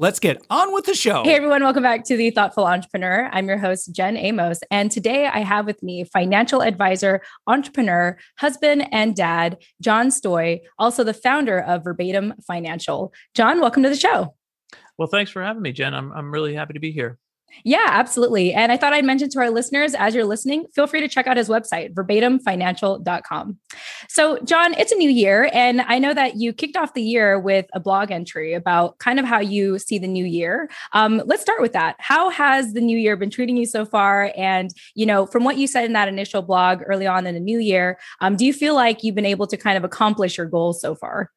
Let's get on with the show. Hey, everyone. Welcome back to The Thoughtful Entrepreneur. I'm your host, Jen Amos. And today I have with me financial advisor, entrepreneur, husband, and dad, John Stoj, also the founder of Verbatim Financial. John, welcome to the show. Well, thanks for having me, Jen. I'm, I'm really happy to be here. Yeah, absolutely. And I thought I'd mention to our listeners as you're listening, feel free to check out his website, verbatimfinancial.com. So, John, it's a new year. And I know that you kicked off the year with a blog entry about kind of how you see the new year. Um, let's start with that. How has the new year been treating you so far? And, you know, from what you said in that initial blog early on in the new year, um, do you feel like you've been able to kind of accomplish your goals so far?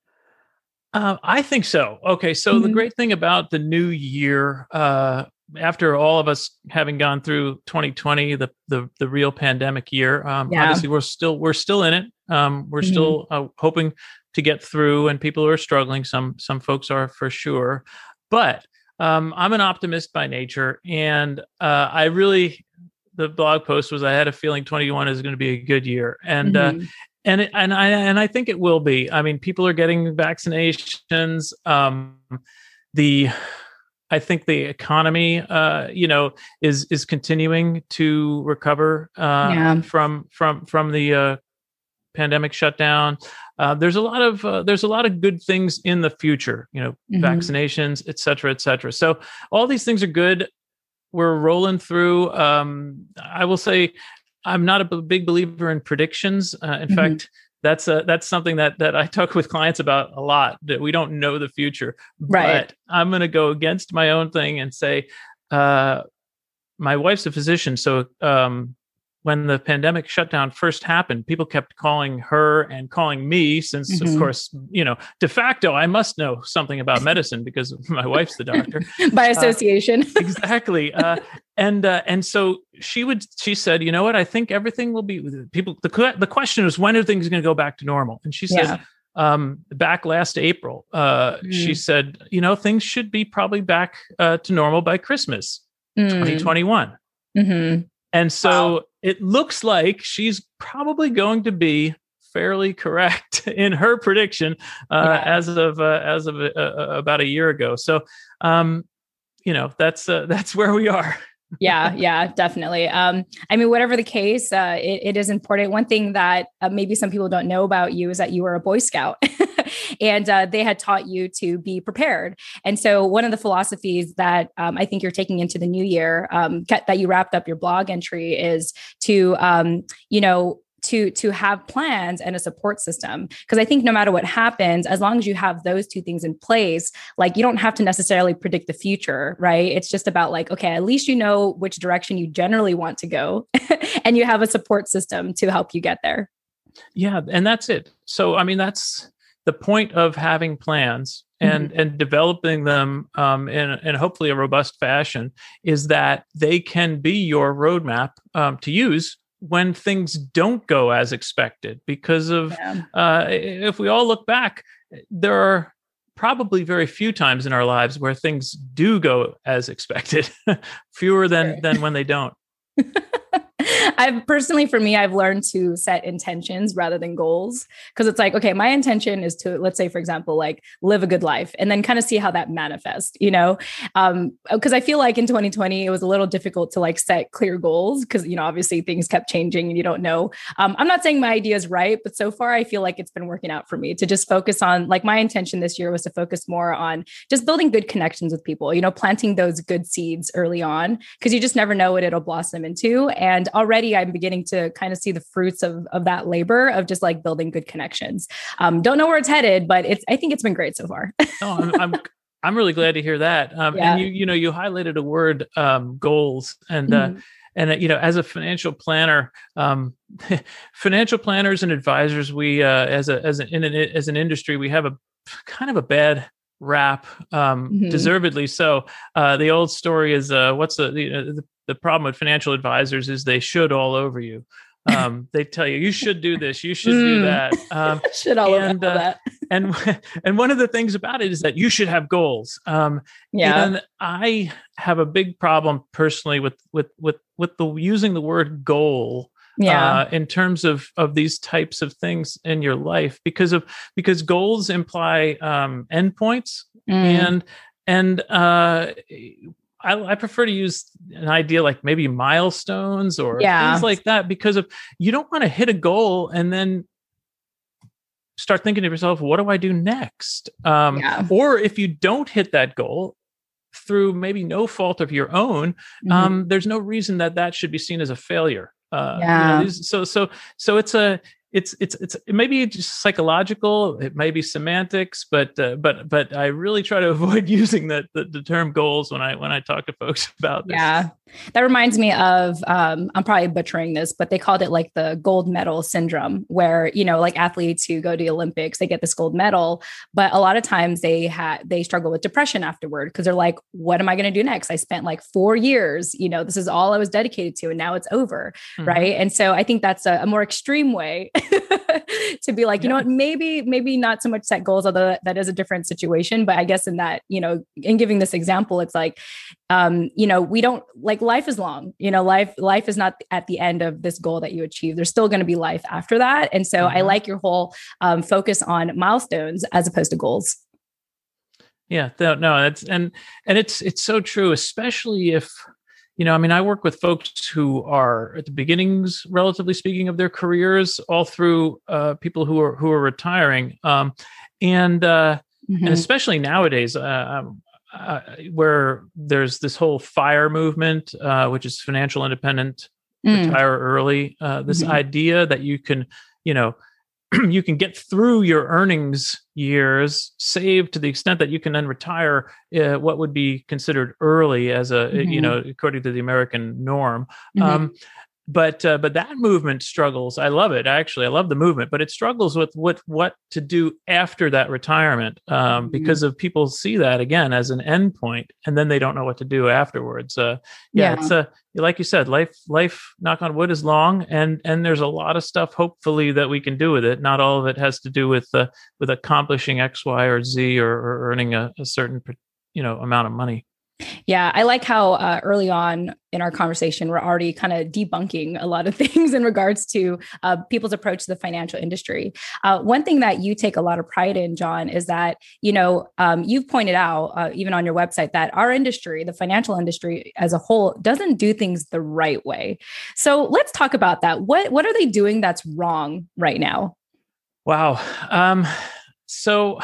Uh, I think so. Okay, so mm-hmm. the great thing about the new year, uh, after all of us having gone through 2020, the the, the real pandemic year, um, yeah. obviously we're still we're still in it. Um, we're mm-hmm. still uh, hoping to get through, and people are struggling. Some some folks are for sure, but um, I'm an optimist by nature, and uh, I really the blog post was I had a feeling 21 is going to be a good year, and uh, mm-hmm. uh, and it, and I and I think it will be. I mean, people are getting vaccinations. Um, the I think the economy, uh, you know, is is continuing to recover uh, yeah. from from from the uh, pandemic shutdown. Uh, there's a lot of uh, there's a lot of good things in the future, you know, mm-hmm. vaccinations, et cetera, et cetera. So all these things are good. We're rolling through. Um, I will say, I'm not a big believer in predictions. Uh, in mm-hmm. fact, that's a, that's something that that I talk with clients about a lot. That we don't know the future, right? But I'm going to go against my own thing and say, uh, my wife's a physician, so um, when the pandemic shutdown first happened, people kept calling her and calling me, since mm-hmm. of course, you know, de facto, I must know something about medicine because my wife's the doctor by uh, association. Uh, exactly, uh, and uh, and so she would. She said, you know what? I think everything will be people. The the question is when are things going to go back to normal? And she said. Yeah. Um, back last April, uh, mm. she said, you know, things should be probably back uh, to normal by Christmas, mm. 2021. Mm-hmm. And so wow. It looks like she's probably going to be fairly correct in her prediction uh, yeah. as of uh, as of uh, uh, about a year ago. So, um, you know, that's uh, that's where we are. yeah, yeah, definitely. Um, I mean, whatever the case, uh, it, it is important. One thing that uh, maybe some people don't know about you is that you were a Boy Scout. and uh, they had taught you to be prepared. And so, one of the philosophies that um, I think you're taking into the new year um, that you wrapped up your blog entry is to, um, you know, to to have plans and a support system. Because i think no matter what happens as long as you have those two things in place like you don't have to necessarily predict the future right? It's just about like okay at least you know which direction you generally want to go and you have a support system to help you get there. Yeah and that's it. So i mean that's the point of having plans and mm-hmm. and developing them um, in in hopefully a robust fashion is that they can be your roadmap um, to use when things don't go as expected. Because of yeah. uh, if we all look back, there are probably very few times in our lives where things do go as expected, fewer than than when they don't. I've personally, for me, I've learned to set intentions rather than goals because it's like, okay, my intention is to, let's say, for example, like live a good life and then kind of see how that manifests, you know? Um, because I feel like in 2020, it was a little difficult to like set clear goals because, you know, obviously things kept changing and you don't know. Um, I'm not saying my idea is right, but so far I feel like it's been working out for me to just focus on, like, my intention this year was to focus more on just building good connections with people, you know, planting those good seeds early on because you just never know what it'll blossom into. And already I'm beginning to kind of see the fruits of, of that labor of just like building good connections. Um, don't know where it's headed, but it's I think it's been great so far. oh, I'm, I'm I'm really glad to hear that. Um, yeah. And you you know you highlighted a word um, goals and. Uh, mm-hmm. And uh, you know as a financial planner um, financial planners and advisors we uh, as a as an in an, as an industry we have a kind of a bad rap um, mm-hmm. deservedly so uh, the old story is uh, what's the, the, the problem with financial advisors is they should all over you. um, they tell you you should do this, you should do mm. that. Um, should all and, uh, that. and and one of the things about it is that you should have goals. Um, yeah, and I have a big problem personally with with with with the using the word goal yeah uh, in terms of of these types of things in your life because of because goals imply um endpoints mm. and and uh I, I, prefer to use an idea like maybe milestones or yeah. things like that because of you don't want to hit a goal and then start thinking to yourself, what do I do next? Um, yeah. Or if you don't hit that goal through maybe no fault of your own, mm-hmm. um, there's no reason that that should be seen as a failure. Uh, yeah. You know, so so so it's a it's it's it's it may be just psychological it may be semantics but uh, but but i really try to avoid using the, the, the term goals when i when i talk to folks about this. Yeah that reminds me of um, i'm probably butchering this but they called it like the gold medal syndrome where you know like athletes who go to the olympics they get this gold medal but a lot of times they had they struggle with depression afterward because they're like what am i going to do next i spent like four years you know this is all i was dedicated to and now it's over mm-hmm. right and so i think that's a, a more extreme way to be like, you know what, maybe, maybe not so much set goals, although that is a different situation. But I guess in that, you know, in giving this example, it's like, um, you know, we don't like life is long, you know, life, life is not at the end of this goal that you achieve. There's still going to be life after that. And so mm-hmm. I like your whole um, focus on milestones as opposed to goals. Yeah, no, no, that's and and it's it's so true, especially if you know, I mean, I work with folks who are at the beginnings, relatively speaking, of their careers, all through uh, people who are who are retiring, um, and uh, mm-hmm. and especially nowadays, uh, um, uh, where there's this whole fire movement, uh, which is financial independent, mm. retire early. Uh, this mm-hmm. idea that you can, you know, you can get through your earnings years, save to the extent that you can then retire uh, what would be considered early as a, mm-hmm. you know, according to the American norm. Mm-hmm. Um, but uh, but that movement struggles. I love it actually. I love the movement, but it struggles with what what to do after that retirement um, mm-hmm. because of people see that again as an endpoint, and then they don't know what to do afterwards. Uh, yeah, yeah, it's a like you said, life life knock on wood is long, and and there's a lot of stuff hopefully that we can do with it. Not all of it has to do with uh, with accomplishing X, Y, or Z, or, or earning a, a certain you know amount of money. Yeah, I like how uh, early on in our conversation, we're already kind of debunking a lot of things in regards to uh, people's approach to the financial industry. Uh, one thing that you take a lot of pride in, John, is that you know um, you've pointed out uh, even on your website that our industry, the financial industry as a whole, doesn't do things the right way. So let's talk about that. What what are they doing that's wrong right now? Wow. Um, so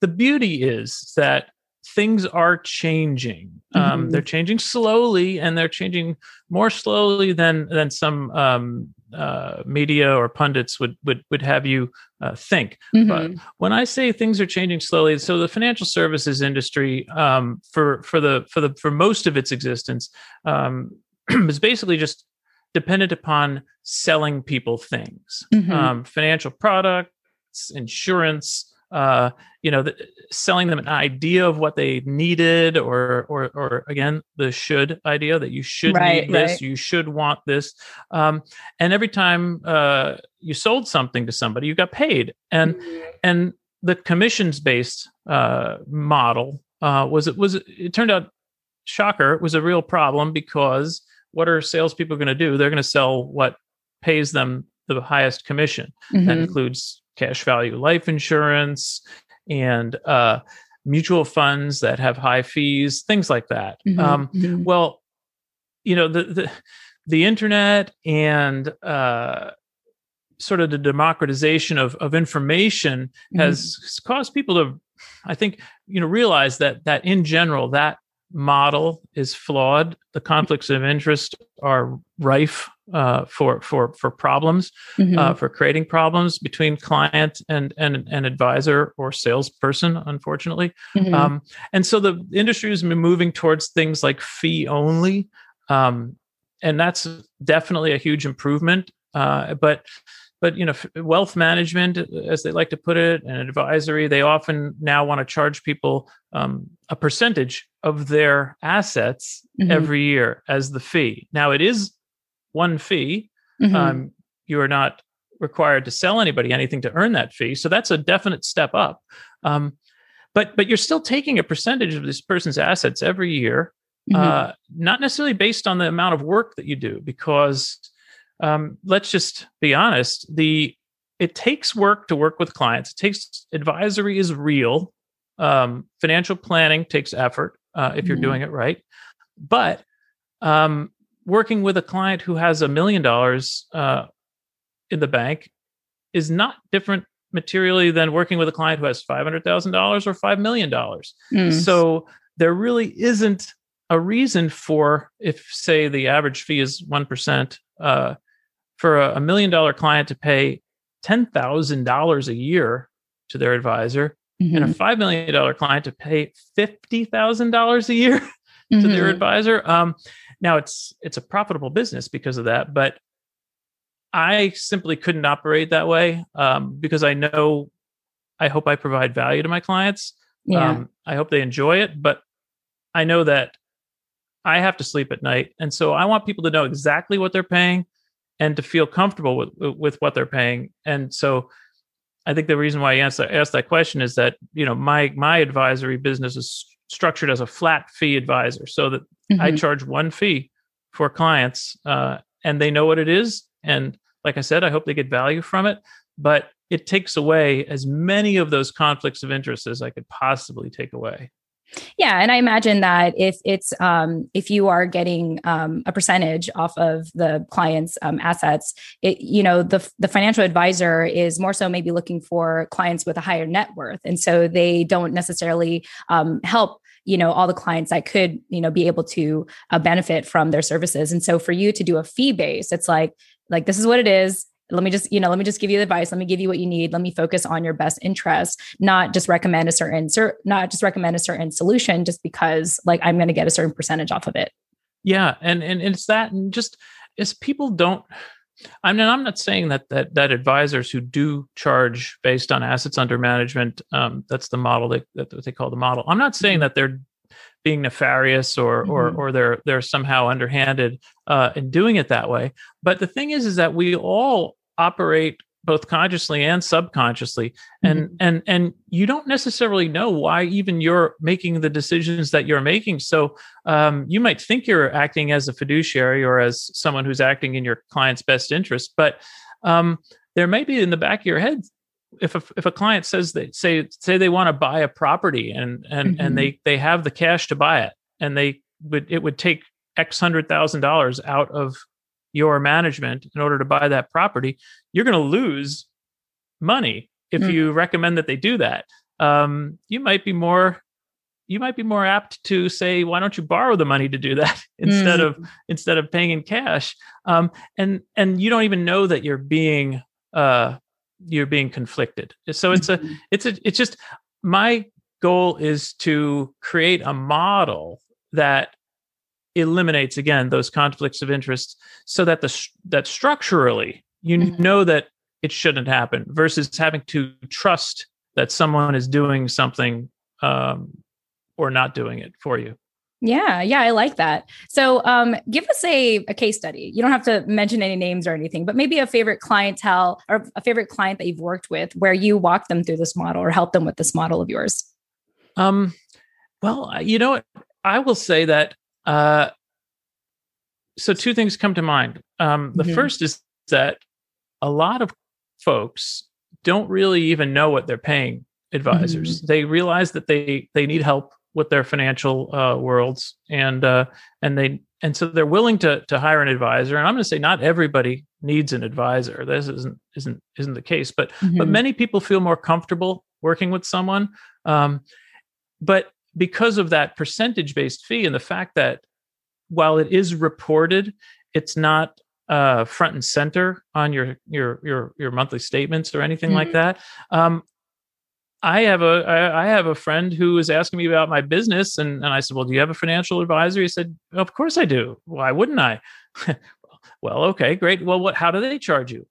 the beauty is that things are changing. Um, mm-hmm. Um, they're changing slowly, and they're changing more slowly than than some um, uh, media or pundits would would would have you uh, think. Mm-hmm. But when I say things are changing slowly, so the financial services industry, um, for for the for the for most of its existence, um, is basically just dependent upon selling people things, mm-hmm. Um, financial products, insurance uh, you know, the, selling them an idea of what they needed, or or or again the should idea that you should right, need this, right. you should want this, um, and every time uh, you sold something to somebody, you got paid, and mm-hmm. and the commissions based uh, model uh, was it was it turned out shocker it was a real problem because what are salespeople going to do? They're going to sell what pays them the highest commission. Mm-hmm. That includes cash value life insurance and uh, mutual funds that have high fees, things like that. Mm-hmm. Um, mm-hmm. Well, you know the the, the internet and uh, sort of the democratization of, of information mm-hmm. has caused people to, I think, you know, realize that that in general that model is flawed. The conflicts of interest are rife uh, for for for problems, mm-hmm. uh, for creating problems between client and and and advisor or salesperson. Unfortunately, mm-hmm. um, and so the industry has been moving towards things like fee only, um, and that's definitely a huge improvement. Uh, but but you know wealth management as they like to put it and advisory they often now want to charge people um, a percentage of their assets mm-hmm. every year as the fee now it is one fee mm-hmm. um, you are not required to sell anybody anything to earn that fee. So that's a definite step up. Um, but but you're still taking a percentage of this person's assets every year, mm-hmm. uh, not necessarily based on the amount of work that you do, because um, let's just be honest the it takes work to work with clients. It takes advisory is real. Um, financial planning takes effort uh, if you're mm-hmm. doing it right, but um, working with a client who has a million dollars uh, in the bank is not different materially than working with a client who has $500,000 or $5 million. Mm. So there really isn't a reason for, if say the average fee is 1%, uh, for a, a million dollar client to pay $10,000 a year to their advisor mm-hmm. and a $5 million client to pay $50,000 a year mm-hmm. to their mm-hmm. advisor. Um, now it's, it's a profitable business because of that, but I simply couldn't operate that way um, because I know I hope I provide value to my clients. Yeah. Um, I hope they enjoy it, but I know that I have to sleep at night, and so I want people to know exactly what they're paying and to feel comfortable with with what they're paying. And so, I think the reason why I asked asked that question is that you know my my advisory business is structured as a flat fee advisor, so that mm-hmm. I charge one fee for clients, uh, and they know what it is, and like I said, I hope they get value from it, but it takes away as many of those conflicts of interest as I could possibly take away. Yeah, and I imagine that if it's um, if you are getting um, a percentage off of the client's um, assets, it you know the the financial advisor is more so maybe looking for clients with a higher net worth, and so they don't necessarily um, help you know all the clients that could you know be able to uh, benefit from their services. And so for you to do a fee base it's like like this is what it is. Let me just you know let me just give you the advice. Let me give you what you need. Let me focus on your best interest not just recommend a certain not just recommend a certain solution just because like i'm going to get a certain percentage off of it. Yeah and and it's that and just as people don't I mean, I'm not saying that that that advisors who do charge based on assets under management, um, that's the model they, that they call the model. I'm not saying mm-hmm. that they're being nefarious or mm-hmm. or or they're they're somehow underhanded uh, in doing it that way. But the thing is, is that we all operate both consciously and subconsciously and mm-hmm. and and you don't necessarily know why even you're making the decisions that you're making so um, you might think you're acting as a fiduciary or as someone who's acting in your client's best interest but um, there may be in the back of your head if a, if a client says they say say they want to buy a property and and mm-hmm. and they they have the cash to buy it and they would it would take x hundred thousand dollars out of your management in order to buy that property you're going to lose money if mm-hmm. you recommend that they do that um, you might be more you might be more apt to say why don't you borrow the money to do that instead mm-hmm. of instead of paying in cash um, and and you don't even know that you're being uh, you're being conflicted. So it's a mm-hmm. it's a it's just my goal is to create a model that eliminates again those conflicts of interest so that the that structurally you mm-hmm. know that it shouldn't happen versus having to trust that someone is doing something um, or not doing it for you yeah, yeah, I like that. So, um, give us a, a case study. You don't have to mention any names or anything, but maybe a favorite clientele or a favorite client that you've worked with where you walk them through this model or help them with this model of yours. Um, well, you know, I will say that. Uh, so, two things come to mind. Um, the mm-hmm. first is that a lot of folks don't really even know what they're paying advisors. Mm-hmm. They realize that they they need help with their financial uh, worlds, and uh, and they and so they're willing to to hire an advisor. And I'm going to say not everybody needs an advisor. This isn't isn't isn't the case, but mm-hmm. but many people feel more comfortable working with someone. Um, but because of that percentage based fee and the fact that while it is reported, it's not uh, front and center on your your your your monthly statements or anything mm-hmm. like that. Um, I have a I have a friend who was asking me about my business, and, and I said, "Well, do you have a financial advisor?" He said, "Of course I do. Why wouldn't I?" well, okay, great. Well, what? How do they charge you?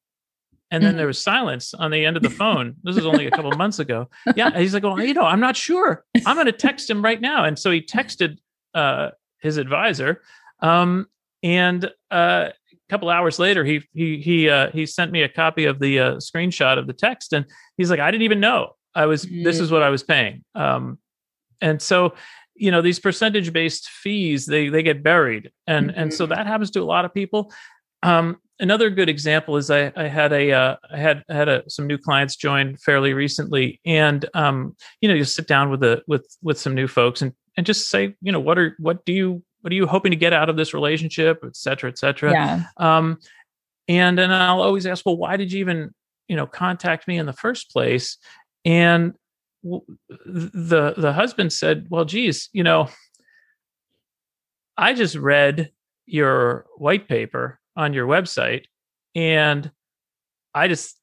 And then mm-hmm. there was silence on the end of the phone. This was only a couple months ago. Yeah, he's like, "Well, you know, I'm not sure. I'm going to text him right now." And so he texted uh, his advisor, um, and uh, couple hours later, he he he uh, he sent me a copy of the uh, screenshot of the text, and he's like, "I didn't even know I was. Mm-hmm. This is what I was paying." Um, and so, you know, these percentage based fees they they get buried, and mm-hmm. and so mm-hmm. that happens to a lot of people. Um, another good example is I, I had a uh, I had had a, some new clients join fairly recently, and um, you know, you sit down with the with with some new folks and and just say, you know, what are what do you what are you hoping to get out of this relationship, et cetera, et cetera. Yeah. Um, and then I'll always ask, well, why did you even you know contact me in the first place? And the the husband said, well, geez, you know, I just read your white paper on your website and I just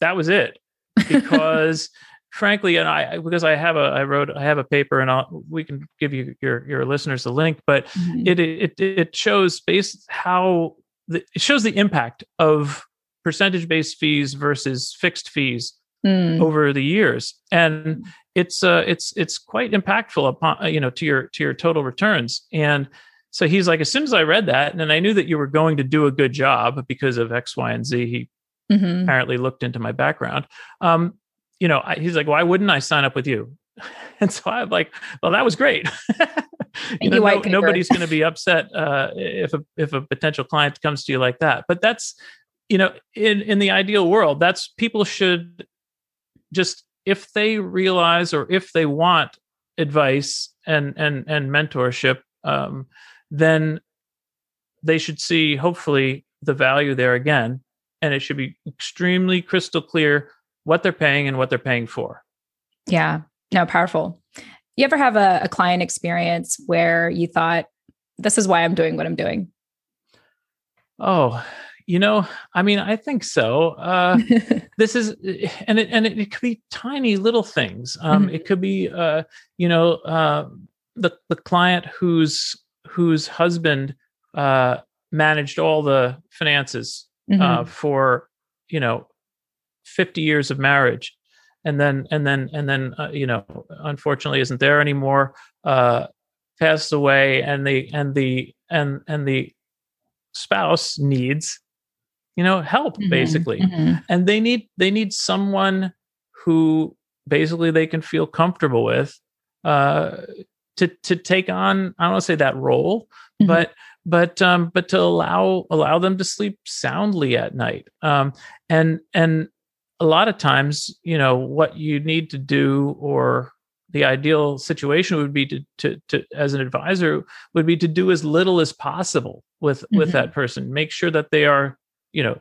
that was it because frankly, and I because I have a I wrote I have a paper and I'll, we can give you your your listeners the link, but mm-hmm. it it it shows based how the, it shows the impact of percentage based fees versus fixed fees mm. over the years, and mm. it's uh it's it's quite impactful upon you know to your to your total returns and. So he's like, as soon as I read that, and I knew that you were going to do a good job because of X, Y, and Z. He mm-hmm. apparently looked into my background. Um, you know, I, he's like, why wouldn't I sign up with you? And so I'm like, well, that was great. you know, no, nobody's going to be upset uh, if a if a potential client comes to you like that. But that's, you know, in in the ideal world, that's people should just if they realize or if they want advice and and and mentorship, um, then they should see hopefully the value there again, and it should be extremely crystal clear what they're paying and what they're paying for. Yeah, no, powerful. You ever have a, a client experience where you thought, this is why I'm doing what I'm doing? Oh, you know, I mean, I think so. Uh, this is, and it and it, it, could be tiny little things. Um, mm-hmm. It could be, uh, you know, uh, the the client whose whose husband uh, managed all the finances uh, mm-hmm. for, you know, 50 years of marriage and then and then and then uh, you know unfortunately isn't there anymore uh passed away and the and the and and the spouse needs you know help mm-hmm, basically mm-hmm. and they need they need someone who basically they can feel comfortable with uh to to take on i don't want to say that role mm-hmm. but but um but to allow allow them to sleep soundly at night um and and a lot of times, you know, what you need to do or the ideal situation would be to, to, to as an advisor would be to do as little as possible with mm-hmm. with that person make sure that they are you know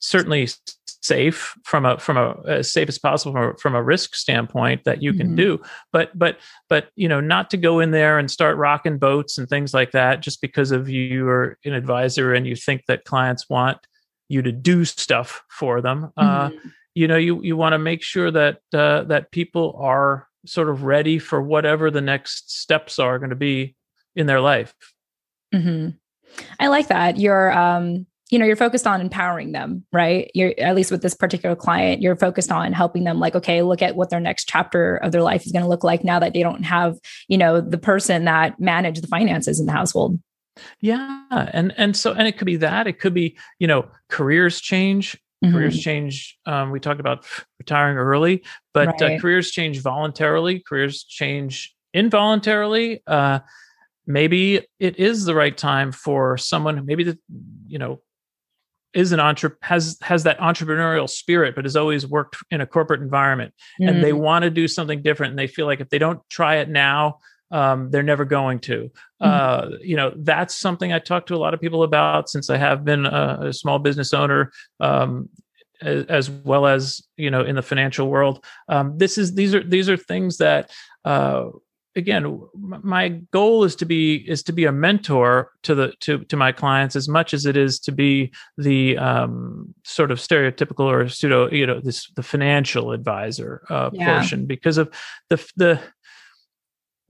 certainly safe from a from a as safe as possible from a, from a risk standpoint that you can mm-hmm. do but but but you know not to go in there and start rocking boats and things like that just because of you are an advisor and you think that clients want you to do stuff for them. Uh, mm-hmm. Uh, you know, you you want to make sure that uh, that people are sort of ready for whatever the next steps are going to be in their life. Mm-hmm. I like that. You're um, you know you're focused on empowering them right you're at least with this particular client you're focused on helping them like okay look at what their next chapter of their life is going to look like now that they don't have you know the person that managed the finances in the household yeah, and and so and it could be that it could be you know careers change. Mm-hmm. Careers change. Um, we talked about retiring early, but uh, right. uh, careers change voluntarily. Careers change involuntarily. Uh, maybe it is the right time for someone. Maybe that you know is an entre has has that entrepreneurial spirit, but has always worked in a corporate environment, mm-hmm. and they mm. want to do something different. And they feel like if they don't try it now, um, they're never going to. Mm-hmm. Uh, you know, that's something I talk to a lot of people about since I have been a, a small business owner. Um, as, as, well as you know in the financial world um, this is these are these are things that uh, again my goal is to be is to be a mentor to the to to my clients as much as it is to be the um, sort of stereotypical or pseudo you know this the financial advisor uh, yeah. portion because of the the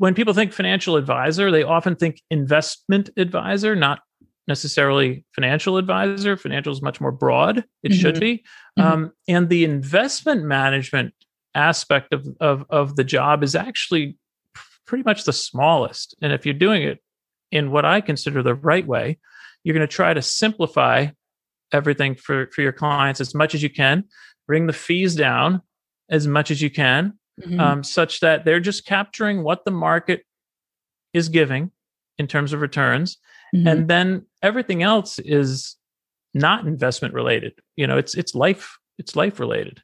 when people think financial advisor, they often think investment advisor, not necessarily financial advisor. Financial is much more broad. It mm-hmm. should be. Mm-hmm. Um, and the investment management aspect of, of, of the job is actually pretty much the smallest. And if you're doing it in what I consider the right way, you're going to try to simplify everything for for your clients as much as you can bring the fees down as much as you can mm-hmm. um, such that they're just capturing what the market is giving in terms of returns mm-hmm. and then everything else is not investment related you know it's it's life it's life related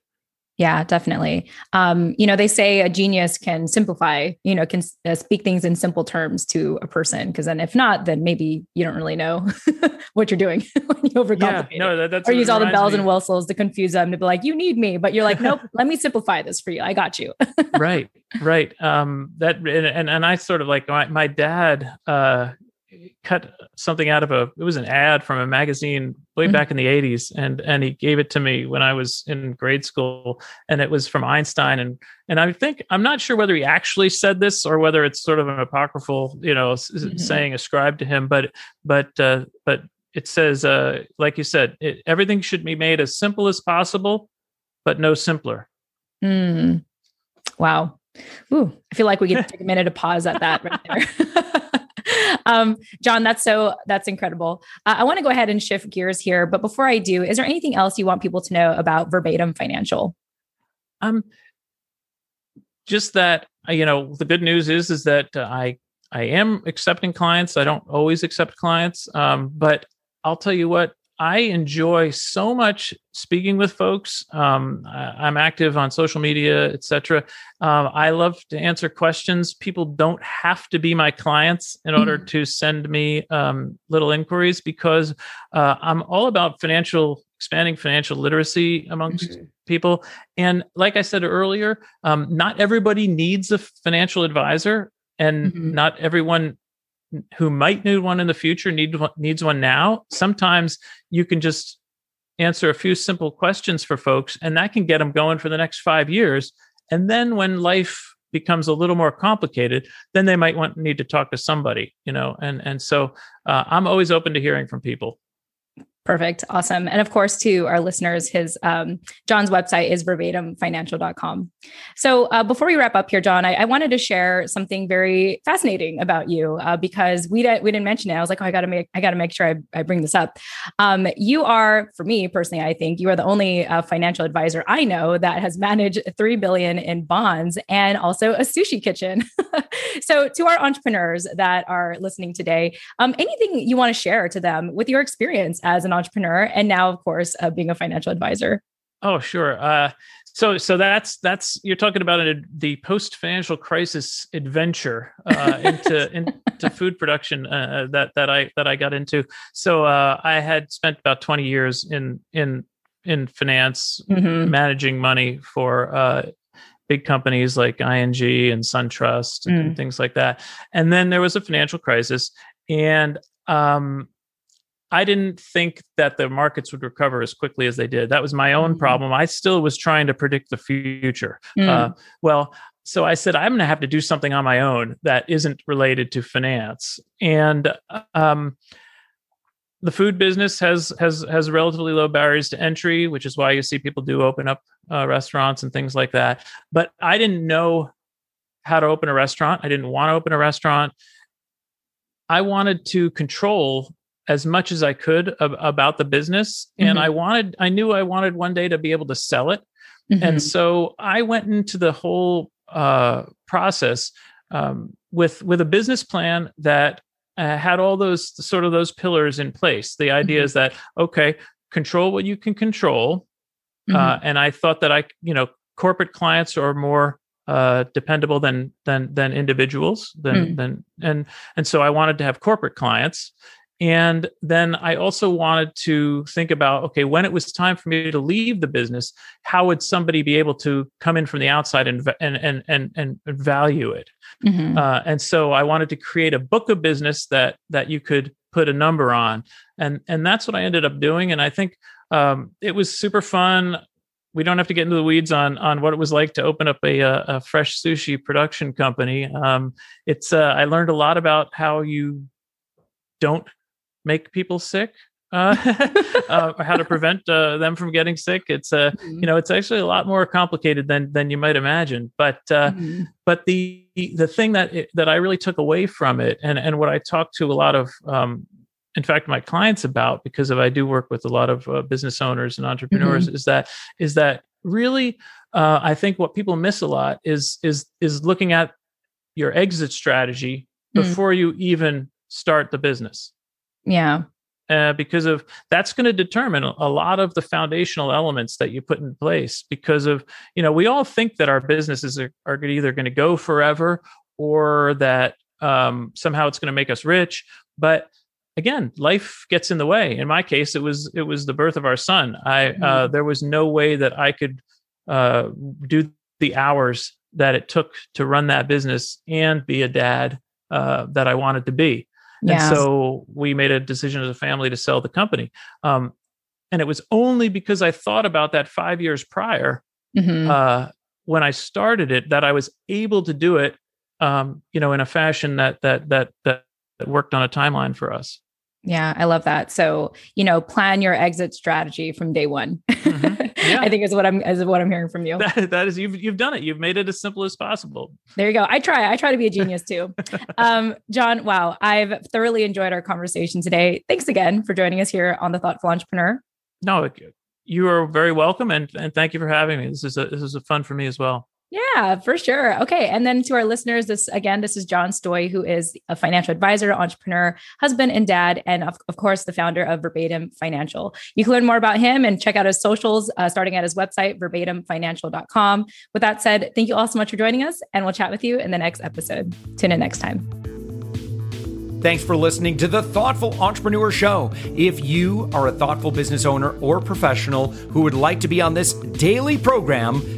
yeah, definitely. Um, you know, they say a genius can simplify, you know, can uh, speak things in simple terms to a person. Cause then if not, then maybe you don't really know what you're doing when you overcomplicate yeah, no, that, that's or use all the bells me. and whistles to confuse them to be like, you need me, but you're like, nope, let me simplify this for you. I got you. right. Right. Um, that, and, and, and I sort of like my, my dad, uh, cut something out of a it was an ad from a magazine way mm-hmm. back in the 80s and and he gave it to me when I was in grade school and it was from Einstein and and I think I'm not sure whether he actually said this or whether it's sort of an apocryphal you know mm-hmm. saying ascribed to him but but uh but it says uh like you said it, everything should be made as simple as possible but no simpler mm. wow Ooh, I feel like we could take a minute to pause at that right there. um, John, that's so that's incredible. Uh, I want to go ahead and shift gears here, but before I do, is there anything else you want people to know about Verbatim Financial? Um, just that uh, you know, the good news is is that uh, I I am accepting clients. I don't always accept clients, um, but I'll tell you what, I enjoy so much speaking with folks. Um, I, am active on social media, etc. Um, I love to answer questions. People don't have to be my clients in order mm-hmm. to send me um, little inquiries because uh, I'm all about financial expanding financial literacy amongst mm-hmm. people. And like I said earlier, um, not everybody needs a financial advisor, and mm-hmm. not everyone who might need one in the future need needs one now sometimes you can just answer a few simple questions for folks and that can get them going for the next 5 years. And then when life becomes a little more complicated then they might want need to talk to somebody you know and and so uh, i'm always open to hearing from people Perfect. Awesome. And of course, to our listeners, his um, John's website is verbatimfinancial.com. So uh, before we wrap up here, John, I, I, wanted to share something very fascinating about you uh, because we, didn't we didn't mention it. I was like, oh, I got to make, I got to make sure I, I, bring this up. Um, you are, for me personally, I think you are the only uh, financial advisor I know that has managed 3 billion in bonds and also a sushi kitchen. so to our entrepreneurs that are listening today, um, anything you want to share to them with your experience as an entrepreneur and now of course uh, being a financial advisor oh sure uh, so so that's that's you're talking about a, the post financial crisis adventure uh, into into food production uh, that that I that I got into. So uh, I had spent about 20 years in in in finance, mm-hmm. managing money for uh, big companies like ING and SunTrust and, mm. and, things like that. And then there was a financial crisis, and um, I didn't think that the markets would recover as quickly as they did. That was my own mm. problem. I still was trying to predict the future. Mm. Uh, well, so I said, I'm going to have to do something on my own that isn't related to finance. And um, the food business has has has relatively low barriers to entry, which is why you see people do open up uh, restaurants and things like that. But I didn't know how to open a restaurant. I didn't want to open a restaurant. I wanted to control as much as I could ab- about the business. Mm-hmm. And I wanted, I knew I wanted one day to be able to sell it. Mm-hmm. And so I went into the whole uh, process um, with with a business plan that uh, had all those sort of those pillars in place. The idea mm-hmm. is that okay, control what you can control, uh, mm-hmm. and I thought that I, you know, corporate clients are more uh, dependable than than than individuals than mm. than and and so I wanted to have corporate clients and then I also wanted to think about okay, when it was time for me to leave the business, how would somebody be able to come in from the outside and and and and, and value it? Mm-hmm. Uh, and so I wanted to create a book of business that that you could put a number on, and and that's what I ended up doing. And I think um, it was super fun. We don't have to get into the weeds on on what it was like to open up a, a, a fresh sushi production company. Um, it's uh, I learned a lot about how you don't make people sick uh, uh, how to prevent uh, them from getting sick. It's uh, mm-hmm. you know, it's actually a lot more complicated than than you might imagine. But uh, mm-hmm. but the the thing that it, that I really took away from it, and and what I talked to a lot of um, in fact my clients about because of I do work with a lot of uh, business owners and entrepreneurs mm-hmm. is that is that really uh, I think what people miss a lot is is is looking at your exit strategy mm. before you even start the business. Yeah. Uh, because of that's going to determine a lot of the foundational elements that you put in place because of you know we all think that our businesses are, are either going to go forever or that um, somehow it's going to make us rich but again life gets in the way in my case it was it was the birth of our son i uh, mm-hmm. uh, there was no way that i could uh, do the hours that it took to run that business and be a dad uh, that i wanted to be and so we made a decision as a family to sell the company. Um, and it was only because I thought about that five years prior mm-hmm. uh, when I started it that I was able to do it, um, you know, in a fashion that that that that worked on a timeline for us. Yeah, I love that. So, you know, plan your exit strategy from day one. Mm-hmm. Yeah. I think is what I'm is what I'm hearing from you. That, that is you've you've done it. You've made it as simple as possible. There you go. I try. I try to be a genius too. um, John, wow, I've thoroughly enjoyed our conversation today. Thanks again for joining us here on the Thoughtful Entrepreneur. No, you are very welcome, and and thank you for having me. This is a, this is a fun for me as well. Yeah, for sure. Okay. And then to our listeners, this again, this is John Stoj, who is a financial advisor, entrepreneur, husband, and dad, and of, of course, the founder of Verbatim Financial. You can learn more about him and check out his socials, uh, starting at his website, verbatimfinancial.com. With that said, thank you all so much for joining us, and we'll chat with you in the next episode. Tune in next time. Thanks for listening to the Thoughtful Entrepreneur Show. If you are a thoughtful business owner or professional who would like to be on this daily program,